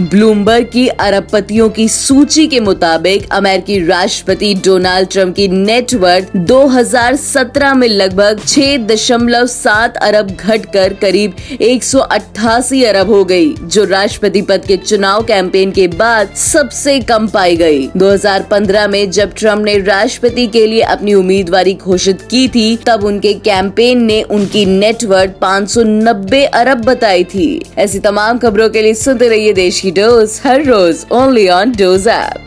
Bloomberg की अरबपतियों की सूची के मुताबिक अमेरिकी राष्ट्रपति डोनाल्ड ट्रंप की नेटवर्थ 2017 में लगभग 6.7 अरब घटकर करीब 188 अरब हो गई, जो राष्ट्रपति पद के चुनाव कैंपेन के बाद सबसे कम पाई गई। 2015 में जब ट्रंप ने राष्ट्रपति के लिए अपनी उम्मीदवारी घोषित की थी, तब उनके कैंपेन ने उनकी नेटवर्थ 590 अरब बताई थी। ऐसी तमाम खबरों के लिए सुनते रहिए देश की dose her rose only on dose app